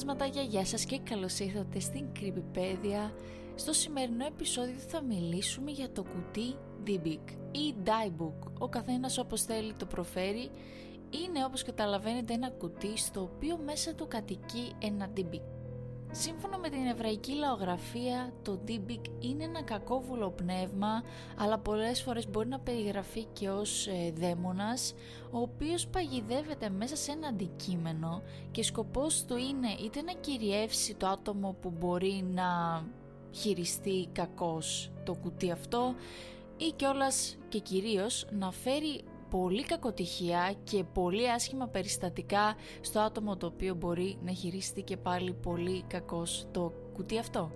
φαντασματάκια, γεια σας και καλώς ήρθατε στην Creepypedia. Στο σημερινό επεισόδιο θα μιλήσουμε για το κουτί D-Book ή Diebook. Ο καθένας όπως θέλει το προφέρει. Είναι όπως καταλαβαίνετε ένα κουτί στο οποίο μέσα του κατοικεί ένα D-Book. Σύμφωνα με την εβραϊκή λαογραφία, το Dybbuk είναι ένα κακόβουλο πνεύμα, αλλά πολλές φορές μπορεί να περιγραφεί και ως ε, δαίμονας, ο οποίος παγιδεύεται μέσα σε ένα αντικείμενο και σκοπός του είναι είτε να κυριεύσει το άτομο που μπορεί να χειριστεί κακός το κουτί αυτό ή κιόλας και κυρίως να φέρει πολύ κακοτυχία και πολύ άσχημα περιστατικά στο άτομο το οποίο μπορεί να χειριστεί και πάλι πολύ κακός το κουτί αυτό.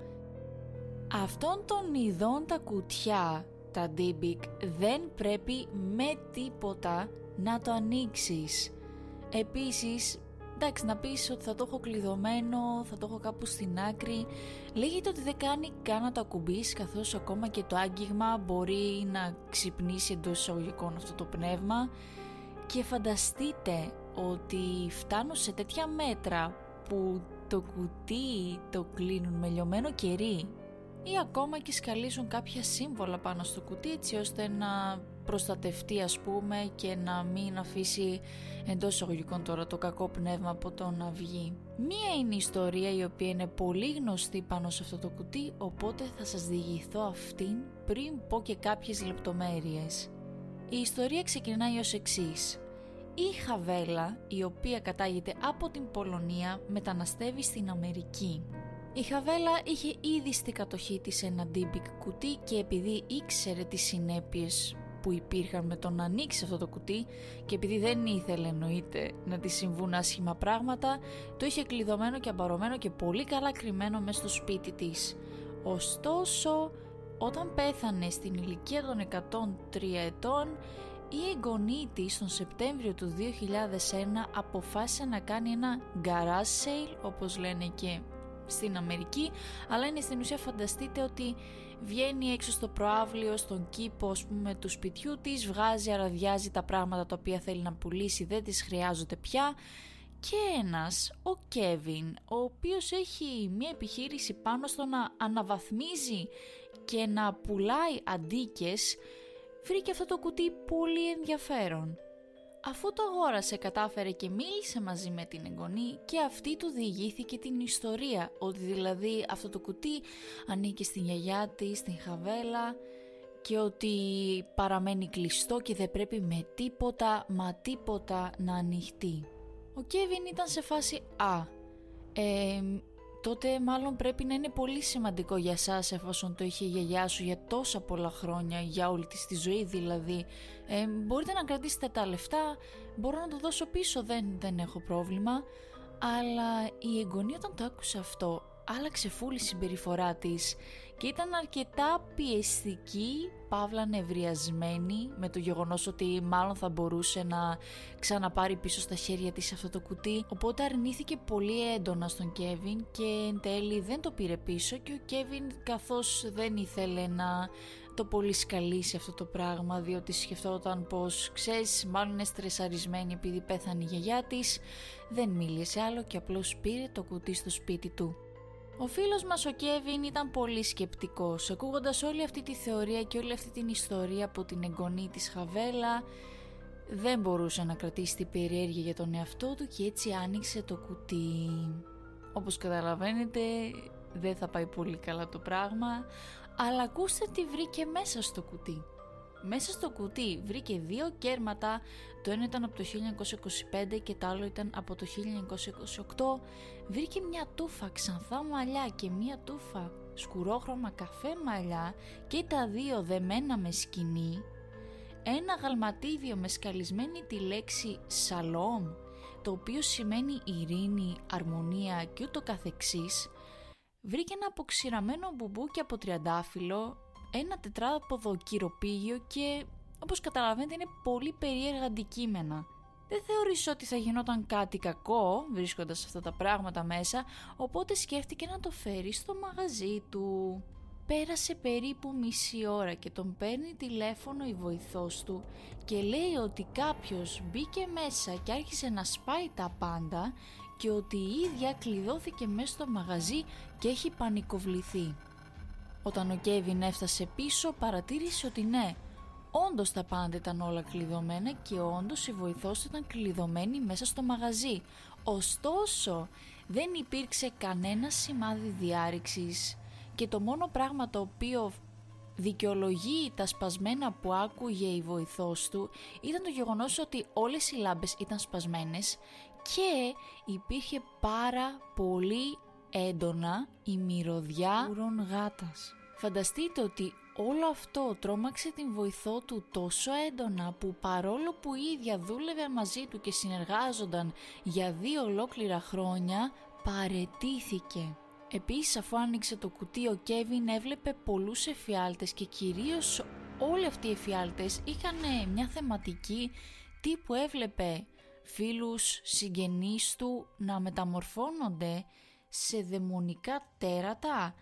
Αυτών των ειδών τα κουτιά, τα DBIC, δεν πρέπει με τίποτα να το ανοίξεις. Επίσης εντάξει να πεις ότι θα το έχω κλειδωμένο, θα το έχω κάπου στην άκρη. Λέγεται ότι δεν κάνει καν να το ακουμπήσει καθώς ακόμα και το άγγιγμα μπορεί να ξυπνήσει εντός εισαγωγικών αυτό το πνεύμα. Και φανταστείτε ότι φτάνουν σε τέτοια μέτρα που το κουτί το κλείνουν με λιωμένο κερί ή ακόμα και σκαλίζουν κάποια σύμβολα πάνω στο κουτί έτσι ώστε να προστατευτεί ας πούμε και να μην αφήσει εντός εισαγωγικών τώρα το κακό πνεύμα από το να βγει. Μία είναι η ιστορία η οποία είναι πολύ γνωστή πάνω σε αυτό το κουτί οπότε θα σας διηγηθώ αυτήν πριν πω και κάποιες λεπτομέρειες. Η ιστορία ξεκινάει ως εξής. Η Χαβέλα, η οποία κατάγεται από την Πολωνία, μεταναστεύει στην Αμερική. Η Χαβέλα είχε ήδη στη κατοχή της ένα ντίμπουκ κουτί και επειδή ήξερε τις συνέπειες που υπήρχαν με το να ανοίξει αυτό το κουτί και επειδή δεν ήθελε εννοείται να τη συμβούν άσχημα πράγματα, το είχε κλειδωμένο και αμπαρωμένο και πολύ καλά κρυμμένο μέσα στο σπίτι της. Ωστόσο, όταν πέθανε στην ηλικία των 103 ετών, η εγγονή της τον Σεπτέμβριο του 2001 αποφάσισε να κάνει ένα garage sale, όπως λένε και στην Αμερική, αλλά είναι στην ουσία φανταστείτε ότι βγαίνει έξω στο προάβλιο, στον κήπο ας πούμε, του σπιτιού της, βγάζει, αραδιάζει τα πράγματα τα οποία θέλει να πουλήσει, δεν τις χρειάζονται πια και ένας, ο Κέβιν, ο οποίος έχει μια επιχείρηση πάνω στο να αναβαθμίζει και να πουλάει αντίκες, βρήκε αυτό το κουτί πολύ ενδιαφέρον. Αφού το αγόρασε κατάφερε και μίλησε μαζί με την εγγονή και αυτή του διηγήθηκε την ιστορία ότι δηλαδή αυτό το κουτί ανήκει στην γιαγιά της, στην Χαβέλα και ότι παραμένει κλειστό και δεν πρέπει με τίποτα μα τίποτα να ανοιχτεί. Ο Κέβιν ήταν σε φάση «Α, ε, τότε μάλλον πρέπει να είναι πολύ σημαντικό για σας εφόσον το είχε η γιαγιά σου για τόσα πολλά χρόνια, για όλη της τη ζωή δηλαδή. Ε, μπορείτε να κρατήσετε τα λεφτά, μπορώ να το δώσω πίσω, δεν, δεν έχω πρόβλημα. Αλλά η εγγονή όταν το άκουσε αυτό άλλαξε φούλη συμπεριφορά της και ήταν αρκετά πιεστική, παύλα νευριασμένη με το γεγονός ότι μάλλον θα μπορούσε να ξαναπάρει πίσω στα χέρια της αυτό το κουτί οπότε αρνήθηκε πολύ έντονα στον Κέβιν και εν τέλει δεν το πήρε πίσω και ο Κέβιν καθώς δεν ήθελε να το πολύ σκαλίσει αυτό το πράγμα διότι σκεφτόταν πως ξέρεις μάλλον είναι στρεσαρισμένη επειδή πέθανε η γιαγιά της δεν μίλησε άλλο και απλώς πήρε το κουτί στο σπίτι του. Ο φίλος μας ο Κέβιν ήταν πολύ σκεπτικός, ακούγοντας όλη αυτή τη θεωρία και όλη αυτή την ιστορία από την εγγονή της Χαβέλα, δεν μπορούσε να κρατήσει την περιέργεια για τον εαυτό του και έτσι άνοιξε το κουτί. Όπως καταλαβαίνετε δεν θα πάει πολύ καλά το πράγμα, αλλά ακούστε τι βρήκε μέσα στο κουτί. Μέσα στο κουτί βρήκε δύο κέρματα, το ένα ήταν από το 1925 και το άλλο ήταν από το 1928. Βρήκε μια τούφα ξανθά μαλλιά και μια τούφα σκουρόχρωμα καφέ μαλλιά και τα δύο δεμένα με σκοινί. Ένα αγαλματίδιο με σκαλισμένη τη λέξη «σαλόμ», το οποίο σημαίνει ειρήνη, αρμονία και ούτω καθεξής, βρήκε ένα αποξηραμένο μπουμπούκι από τριαντάφυλλο ένα τετράποδο κυροπήγιο και όπως καταλαβαίνετε είναι πολύ περίεργα αντικείμενα. Δεν θεωρείς ότι θα γινόταν κάτι κακό βρίσκοντας αυτά τα πράγματα μέσα, οπότε σκέφτηκε να το φέρει στο μαγαζί του. Πέρασε περίπου μισή ώρα και τον παίρνει τηλέφωνο η βοηθός του και λέει ότι κάποιος μπήκε μέσα και άρχισε να σπάει τα πάντα και ότι η ίδια κλειδώθηκε μέσα στο μαγαζί και έχει πανικοβληθεί. Όταν ο Κέβιν έφτασε πίσω παρατήρησε ότι ναι, όντως τα πάντα ήταν όλα κλειδωμένα και όντως η βοηθός ήταν κλειδωμένη μέσα στο μαγαζί. Ωστόσο, δεν υπήρξε κανένα σημάδι διάρρηξης και το μόνο πράγμα το οποίο δικαιολογεί τα σπασμένα που άκουγε η βοηθός του ήταν το γεγονός ότι όλες οι λάμπες ήταν σπασμένες και υπήρχε πάρα πολύ έντονα η μυρωδιά ουρών γάτας. Φανταστείτε ότι όλο αυτό τρόμαξε την βοηθό του τόσο έντονα που παρόλο που η ίδια δούλευε μαζί του και συνεργάζονταν για δύο ολόκληρα χρόνια παρετήθηκε. Επίσης αφού άνοιξε το κουτί ο Κέβιν έβλεπε πολλούς εφιάλτες και κυρίως όλοι αυτοί οι εφιάλτες είχαν μια θεματική τύπου έβλεπε φίλους, συγγενείς του να μεταμορφώνονται σε δαιμονικά τέρατα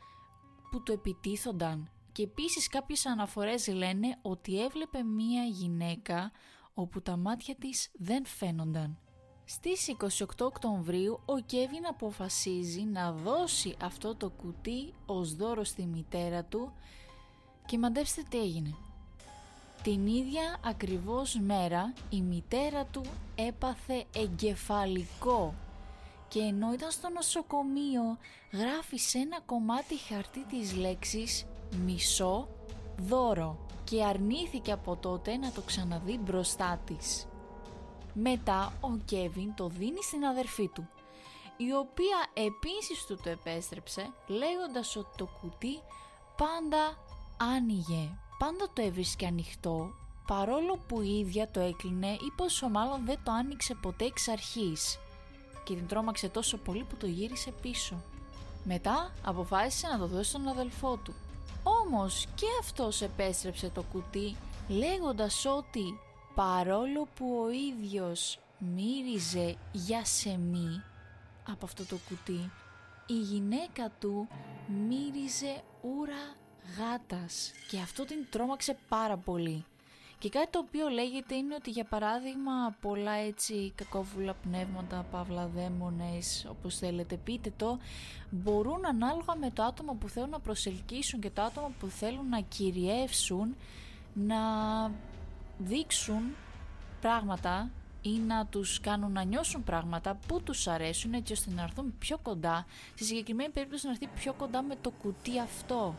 που το επιτίθονταν. Και επίσης κάποιες αναφορές λένε ότι έβλεπε μία γυναίκα όπου τα μάτια της δεν φαίνονταν. Στις 28 Οκτωβρίου ο Κέβιν αποφασίζει να δώσει αυτό το κουτί ως δώρο στη μητέρα του και μαντέψτε τι έγινε. Την ίδια ακριβώς μέρα η μητέρα του έπαθε εγκεφαλικό και ενώ ήταν στο νοσοκομείο γράφει σε ένα κομμάτι χαρτί της λέξης «μισό δώρο» και αρνήθηκε από τότε να το ξαναδεί μπροστά της. Μετά ο Κέβιν το δίνει στην αδερφή του, η οποία επίσης του το επέστρεψε λέγοντας ότι το κουτί πάντα άνοιγε, πάντα το έβρισκε ανοιχτό παρόλο που η ίδια το έκλεινε ή πόσο μάλλον δεν το άνοιξε ποτέ εξ αρχής και την τρόμαξε τόσο πολύ που το γύρισε πίσω. Μετά αποφάσισε να το δώσει στον αδελφό του. Όμως και αυτός επέστρεψε το κουτί λέγοντας ότι παρόλο που ο ίδιος μύριζε για σεμί από αυτό το κουτί, η γυναίκα του μύριζε ούρα γάτας και αυτό την τρόμαξε πάρα πολύ. Και κάτι το οποίο λέγεται είναι ότι για παράδειγμα πολλά έτσι κακόβουλα πνεύματα, παύλα δαίμονες, όπως θέλετε πείτε το, μπορούν ανάλογα με το άτομο που θέλουν να προσελκύσουν και το άτομο που θέλουν να κυριεύσουν να δείξουν πράγματα ή να τους κάνουν να νιώσουν πράγματα που τους αρέσουν έτσι ώστε να έρθουν πιο κοντά, στη συγκεκριμένη περίπτωση να έρθει πιο κοντά με το κουτί αυτό.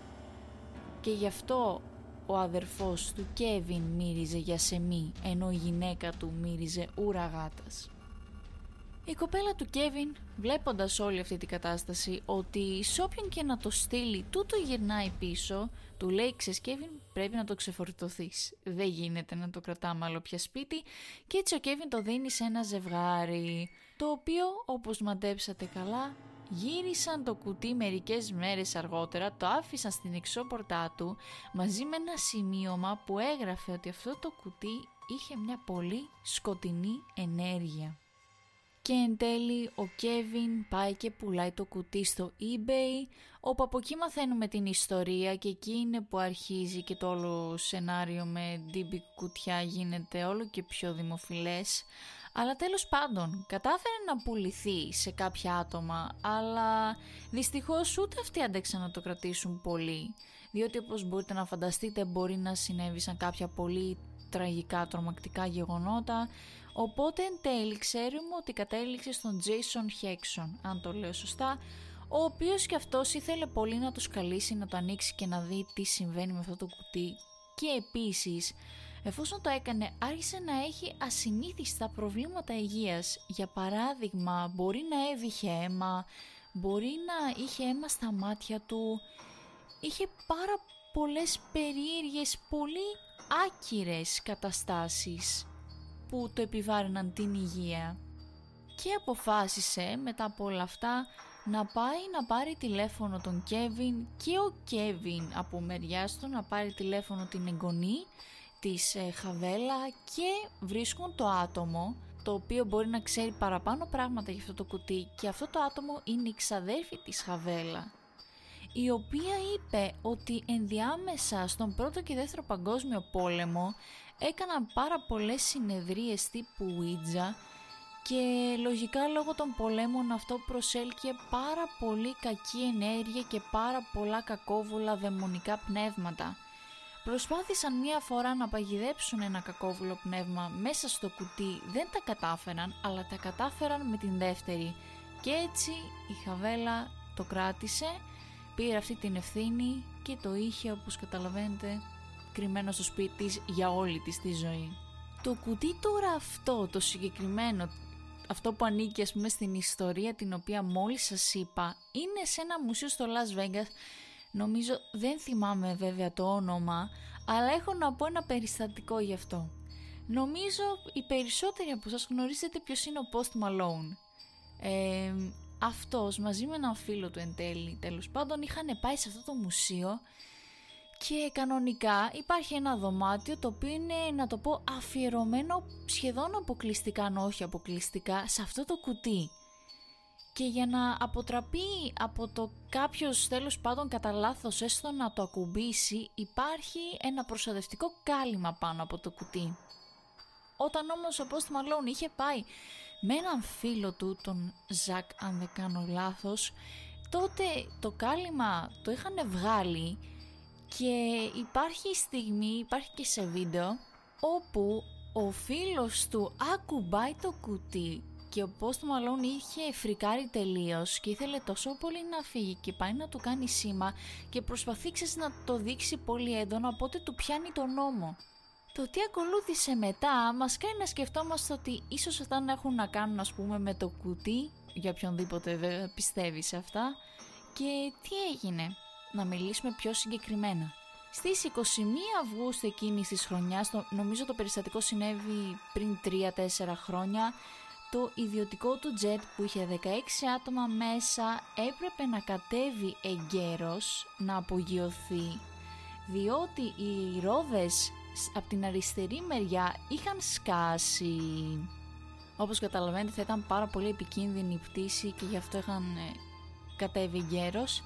Και γι' αυτό ο αδερφός του Κέβιν μύριζε για σεμί, ενώ η γυναίκα του μύριζε ουραγάτας. Η κοπέλα του Κέβιν, βλέποντας όλη αυτή την κατάσταση, ότι σε όποιον και να το στείλει τούτο γυρνάει πίσω, του λέει «Ξέρεις Κέβιν, πρέπει να το ξεφορτωθείς. Δεν γίνεται να το κρατάμε άλλο πια σπίτι» και έτσι ο Κέβιν το δίνει σε ένα ζευγάρι, το οποίο, όπως μαντέψατε καλά, Γύρισαν το κουτί μερικές μέρες αργότερα, το άφησαν στην εξώπορτά του μαζί με ένα σημείωμα που έγραφε ότι αυτό το κουτί είχε μια πολύ σκοτεινή ενέργεια. Και εν τέλει ο Κέβιν πάει και πουλάει το κουτί στο eBay όπου από εκεί μαθαίνουμε την ιστορία και εκεί είναι που αρχίζει και το όλο σενάριο με DB κουτιά γίνεται όλο και πιο δημοφιλές αλλά τέλος πάντων, κατάφερε να πουληθεί σε κάποια άτομα, αλλά δυστυχώς ούτε αυτοί άντεξαν να το κρατήσουν πολύ, διότι όπως μπορείτε να φανταστείτε μπορεί να συνέβησαν κάποια πολύ τραγικά τρομακτικά γεγονότα, οπότε εν τέλει ξέρουμε ότι κατέληξε στον Jason Hexon, αν το λέω σωστά, ο οποίος και αυτός ήθελε πολύ να τους καλήσει να το ανοίξει και να δει τι συμβαίνει με αυτό το κουτί. Και επίσης Εφόσον το έκανε, άρχισε να έχει ασυνήθιστα προβλήματα υγείας. Για παράδειγμα, μπορεί να έβηχε αίμα, μπορεί να είχε αίμα στα μάτια του. Είχε πάρα πολλές περίεργες, πολύ άκυρες καταστάσεις που το επιβάρυναν την υγεία. Και αποφάσισε μετά από όλα αυτά να πάει να πάρει τηλέφωνο τον Κέβιν και ο Κέβιν από μεριάς του να πάρει τηλέφωνο την εγγονή της ε, Χαβέλα και βρίσκουν το άτομο το οποίο μπορεί να ξέρει παραπάνω πράγματα για αυτό το κουτί και αυτό το άτομο είναι η ξαδέρφη της Χαβέλα η οποία είπε ότι ενδιάμεσα στον πρώτο και δεύτερο παγκόσμιο πόλεμο έκαναν πάρα πολλές συνεδρίες τύπου Ouija και λογικά λόγω των πολέμων αυτό προσέλκυε πάρα πολύ κακή ενέργεια και πάρα πολλά κακόβουλα δαιμονικά πνεύματα. Προσπάθησαν μία φορά να παγιδέψουν ένα κακόβουλο πνεύμα μέσα στο κουτί, δεν τα κατάφεραν, αλλά τα κατάφεραν με την δεύτερη. Και έτσι η Χαβέλα το κράτησε, πήρε αυτή την ευθύνη και το είχε όπως καταλαβαίνετε κρυμμένο στο σπίτι της για όλη της τη ζωή. Το κουτί τώρα αυτό, το συγκεκριμένο, αυτό που ανήκει ας πούμε στην ιστορία την οποία μόλις σας είπα, είναι σε ένα μουσείο στο Las Vegas, νομίζω δεν θυμάμαι βέβαια το όνομα, αλλά έχω να πω ένα περιστατικό γι' αυτό. Νομίζω οι περισσότεροι από σας γνωρίζετε ποιος είναι ο Post Malone. Ε, αυτός μαζί με έναν φίλο του εν τέλει τέλος πάντων είχαν πάει σε αυτό το μουσείο και κανονικά υπάρχει ένα δωμάτιο το οποίο είναι να το πω αφιερωμένο σχεδόν αποκλειστικά αν όχι αποκλειστικά σε αυτό το κουτί και για να αποτραπεί από το κάποιος τέλος πάντων κατά λάθος έστω να το ακουμπήσει υπάρχει ένα προστατευτικό κάλυμα πάνω από το κουτί. Όταν όμως ο Post Malone είχε πάει με έναν φίλο του, τον Ζακ αν δεν κάνω λάθος, τότε το κάλυμα το είχαν βγάλει και υπάρχει στιγμή, υπάρχει και σε βίντεο, όπου ο φίλος του ακουμπάει το κουτί και ο Post Malone είχε φρικάρει τελείως και ήθελε τόσο πολύ να φύγει και πάει να του κάνει σήμα και προσπαθεί να το δείξει πολύ έντονα οπότε του πιάνει τον νόμο. Το τι ακολούθησε μετά μας κάνει να σκεφτόμαστε ότι ίσως αυτά έχουν να κάνουν ας πούμε με το κουτί για οποιονδήποτε πιστεύει σε αυτά και τι έγινε; Να μιλήσουμε πιο συγκεκριμένα. Στις 21 Αυγούστου εκείνης της χρονιάς, το, νομίζω το περιστατικό συνέβη πριν 3-4 χρόνια, το ιδιωτικό του τζετ που είχε 16 άτομα μέσα έπρεπε να κατέβει εγκαίρος να απογειωθεί διότι οι ρόδες από την αριστερή μεριά είχαν σκάσει. Όπως καταλαβαίνετε θα ήταν πάρα πολύ επικίνδυνη η πτήση και γι' αυτό είχαν ε, κατέβει εγκαίρος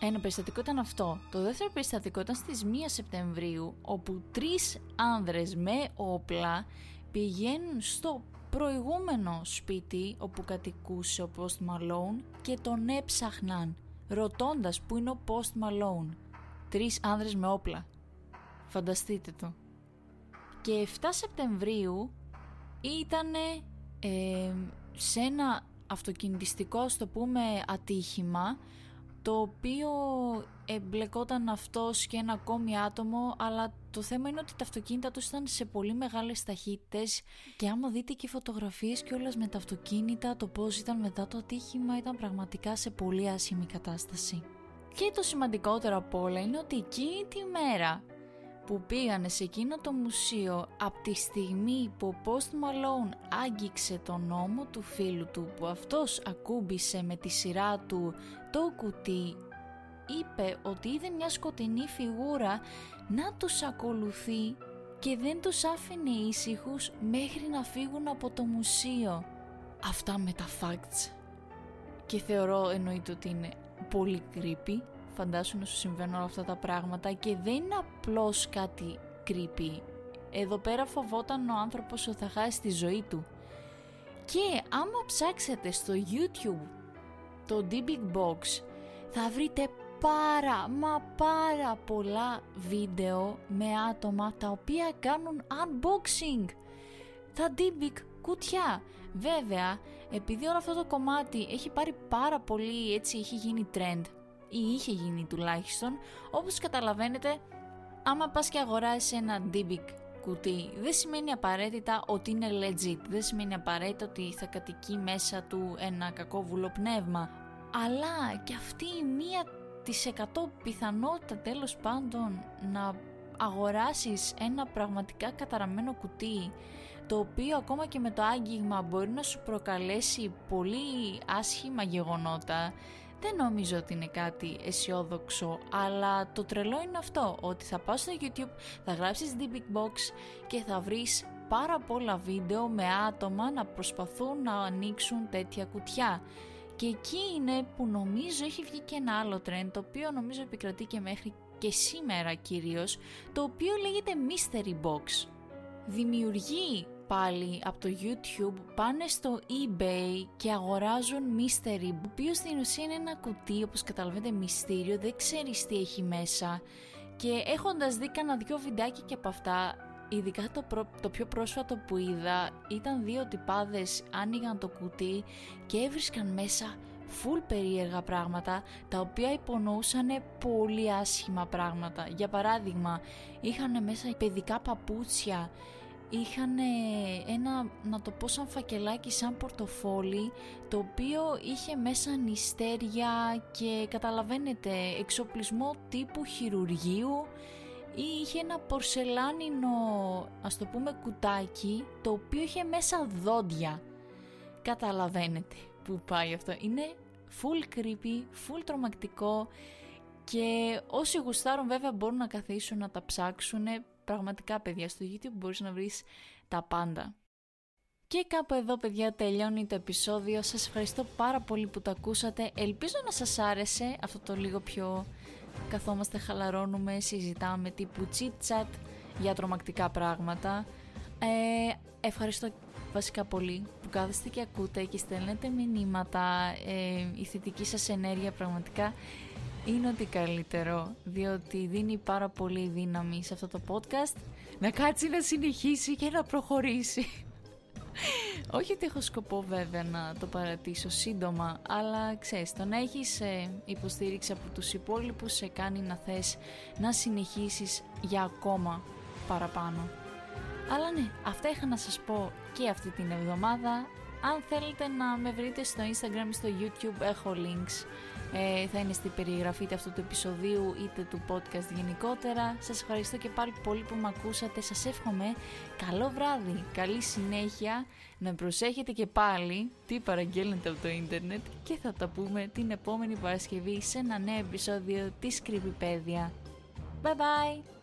ένα περιστατικό ήταν αυτό. Το δεύτερο περιστατικό ήταν στις 1 Σεπτεμβρίου, όπου τρεις άνδρες με όπλα πηγαίνουν στο προηγούμενο σπίτι όπου κατοικούσε ο Post Malone και τον έψαχναν, ρωτώντας που είναι ο Post Malone. Τρεις άνδρες με όπλα. Φανταστείτε το. Και 7 Σεπτεμβρίου ήταν ε, σε ένα αυτοκινητιστικό, στο πούμε, ατύχημα το οποίο εμπλεκόταν αυτός και ένα ακόμη άτομο αλλά το θέμα είναι ότι τα αυτοκίνητα τους ήταν σε πολύ μεγάλες ταχύτητες και άμα δείτε και φωτογραφίες και όλες με τα αυτοκίνητα το πώς ήταν μετά το ατύχημα ήταν πραγματικά σε πολύ άσχημη κατάσταση. Και το σημαντικότερο από όλα είναι ότι εκείνη τη μέρα που πήγανε σε εκείνο το μουσείο από τη στιγμή που ο Post Malone άγγιξε τον νόμο του φίλου του που αυτός ακούμπησε με τη σειρά του το κουτί είπε ότι είδε μια σκοτεινή φιγούρα να τους ακολουθεί και δεν τους άφηνε ήσυχους μέχρι να φύγουν από το μουσείο. Αυτά με τα facts. Και θεωρώ εννοείται ότι είναι πολύ creepy φαντάσου να σου συμβαίνουν όλα αυτά τα πράγματα και δεν είναι απλώς κάτι creepy. Εδώ πέρα φοβόταν ο άνθρωπος ότι θα χάσει τη ζωή του. Και άμα ψάξετε στο YouTube το D-Big Box θα βρείτε πάρα μα πάρα πολλά βίντεο με άτομα τα οποία κάνουν unboxing τα D-Big κουτιά. Βέβαια, επειδή όλο αυτό το κομμάτι έχει πάρει πάρα πολύ έτσι, έχει γίνει trend ή είχε γίνει τουλάχιστον, όπως καταλαβαίνετε, άμα πας και αγοράσεις ένα DBIC κουτί, δεν σημαίνει απαραίτητα ότι είναι legit, δεν σημαίνει απαραίτητα ότι θα κατοικεί μέσα του ένα κακόβουλο πνεύμα, αλλά και αυτή η μία της εκατό πιθανότητα τέλος πάντων να αγοράσεις ένα πραγματικά καταραμένο κουτί το οποίο ακόμα και με το άγγιγμα μπορεί να σου προκαλέσει πολύ άσχημα γεγονότα δεν νομίζω ότι είναι κάτι αισιόδοξο, αλλά το τρελό είναι αυτό, ότι θα πας στο YouTube, θα γράψεις The Big Box και θα βρεις πάρα πολλά βίντεο με άτομα να προσπαθούν να ανοίξουν τέτοια κουτιά. Και εκεί είναι που νομίζω έχει βγει και ένα άλλο trend, το οποίο νομίζω επικρατεί και μέχρι και σήμερα κυρίως, το οποίο λέγεται Mystery Box. Δημιουργεί πάλι από το YouTube πάνε στο eBay και αγοράζουν mystery, ο οποίος στην ουσία είναι ένα κουτί, όπως καταλαβαίνετε, μυστήριο, δεν ξέρεις τι έχει μέσα. Και έχοντας δει κανένα δυο βιντεάκια και από αυτά, ειδικά το, το πιο πρόσφατο που είδα, ήταν δύο τυπάδες άνοιγαν το κουτί και έβρισκαν μέσα full περίεργα πράγματα τα οποία υπονοούσαν πολύ άσχημα πράγματα. Για παράδειγμα, είχαν μέσα παιδικά παπούτσια, είχαν ένα, να το πω σαν φακελάκι, σαν πορτοφόλι, το οποίο είχε μέσα νηστέρια και καταλαβαίνετε εξοπλισμό τύπου χειρουργείου ή είχε ένα πορσελάνινο, ας το πούμε κουτάκι, το οποίο είχε μέσα δόντια. Καταλαβαίνετε που πάει αυτό. Είναι full creepy, full τρομακτικό και όσοι γουστάρουν βέβαια μπορούν να καθίσουν να τα ψάξουν. Πραγματικά παιδιά στο YouTube μπορείς να βρεις τα πάντα. Και κάπου εδώ παιδιά τελειώνει το επεισόδιο. Σας ευχαριστώ πάρα πολύ που το ακούσατε. Ελπίζω να σας άρεσε αυτό το λίγο πιο καθόμαστε, χαλαρώνουμε, συζητάμε τύπου chit chat για τρομακτικά πράγματα. Ε, ευχαριστώ βασικά πολύ που κάθεστε και ακούτε και στέλνετε μηνύματα. Ε, η θετική σας ενέργεια πραγματικά είναι ότι καλύτερο, διότι δίνει πάρα πολύ δύναμη σε αυτό το podcast να κάτσει να συνεχίσει και να προχωρήσει. Όχι ότι έχω σκοπό βέβαια να το παρατήσω σύντομα, αλλά ξέρεις, το να έχεις ε, υποστήριξη από τους υπόλοιπους σε κάνει να θες να συνεχίσεις για ακόμα παραπάνω. Αλλά ναι, αυτά είχα να σας πω και αυτή την εβδομάδα. Αν θέλετε να με βρείτε στο Instagram ή στο YouTube έχω links. Ε, θα είναι στην περιγραφή είτε αυτού του επεισοδίου είτε του podcast γενικότερα. Σας ευχαριστώ και πάλι πολύ που με ακούσατε. Σας εύχομαι καλό βράδυ, καλή συνέχεια. Να προσέχετε και πάλι τι παραγγέλνετε από το ίντερνετ και θα τα πούμε την επόμενη Παρασκευή σε ένα νέο επεισόδιο της Creepypedia. Bye bye!